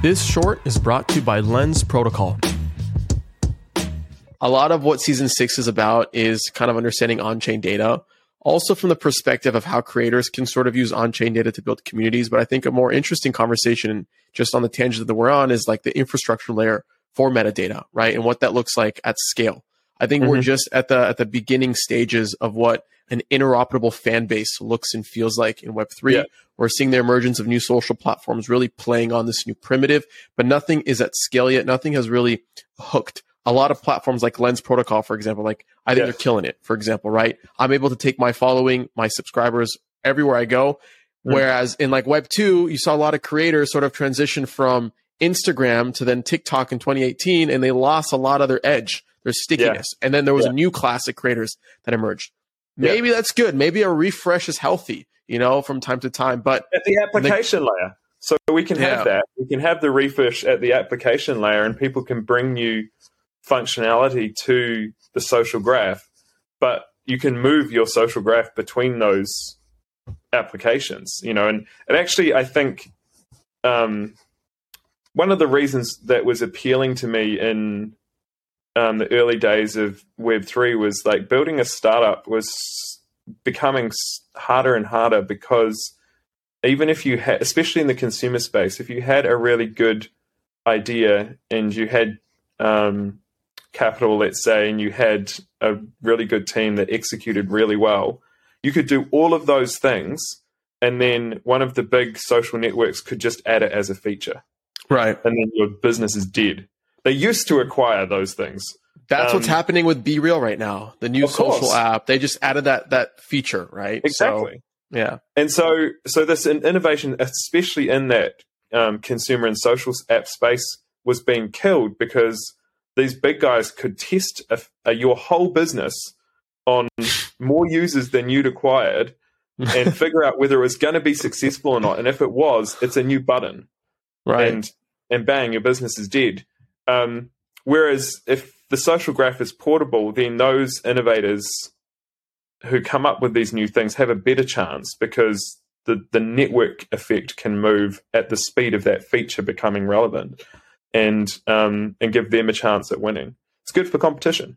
This short is brought to you by Lens Protocol. A lot of what season six is about is kind of understanding on chain data, also from the perspective of how creators can sort of use on chain data to build communities. But I think a more interesting conversation, just on the tangent that we're on, is like the infrastructure layer for metadata, right? And what that looks like at scale. I think mm-hmm. we're just at the at the beginning stages of what an interoperable fan base looks and feels like in Web3. Yeah. We're seeing the emergence of new social platforms really playing on this new primitive, but nothing is at scale yet. Nothing has really hooked. A lot of platforms like Lens Protocol, for example, like I think they're killing it, for example, right? I'm able to take my following, my subscribers everywhere I go. Mm-hmm. Whereas in like Web 2, you saw a lot of creators sort of transition from Instagram to then TikTok in 2018, and they lost a lot of their edge, their stickiness. Yeah. And then there was yeah. a new class of creators that emerged. Maybe yeah. that's good. Maybe a refresh is healthy, you know, from time to time. But at the application the, layer, so we can have that. We can have the refresh at the application layer, and people can bring new functionality to the social graph. But you can move your social graph between those applications, you know. And and actually, I think um, one of the reasons that was appealing to me in um, the early days of Web three was like building a startup was becoming harder and harder because even if you had, especially in the consumer space, if you had a really good idea and you had um, capital, let's say, and you had a really good team that executed really well, you could do all of those things, and then one of the big social networks could just add it as a feature. Right. And then your business is dead. They used to acquire those things. That's um, what's happening with BeReal right now, the new social app. They just added that that feature, right? Exactly. So, yeah. And so, so this innovation, especially in that um, consumer and social app space, was being killed because these big guys could test a, a, your whole business on more users than you'd acquired and figure out whether it was going to be successful or not. And if it was, it's a new button, right? And and bang, your business is dead. Um, whereas if the social graph is portable, then those innovators who come up with these new things have a better chance because the, the network effect can move at the speed of that feature becoming relevant and um, and give them a chance at winning. It's good for competition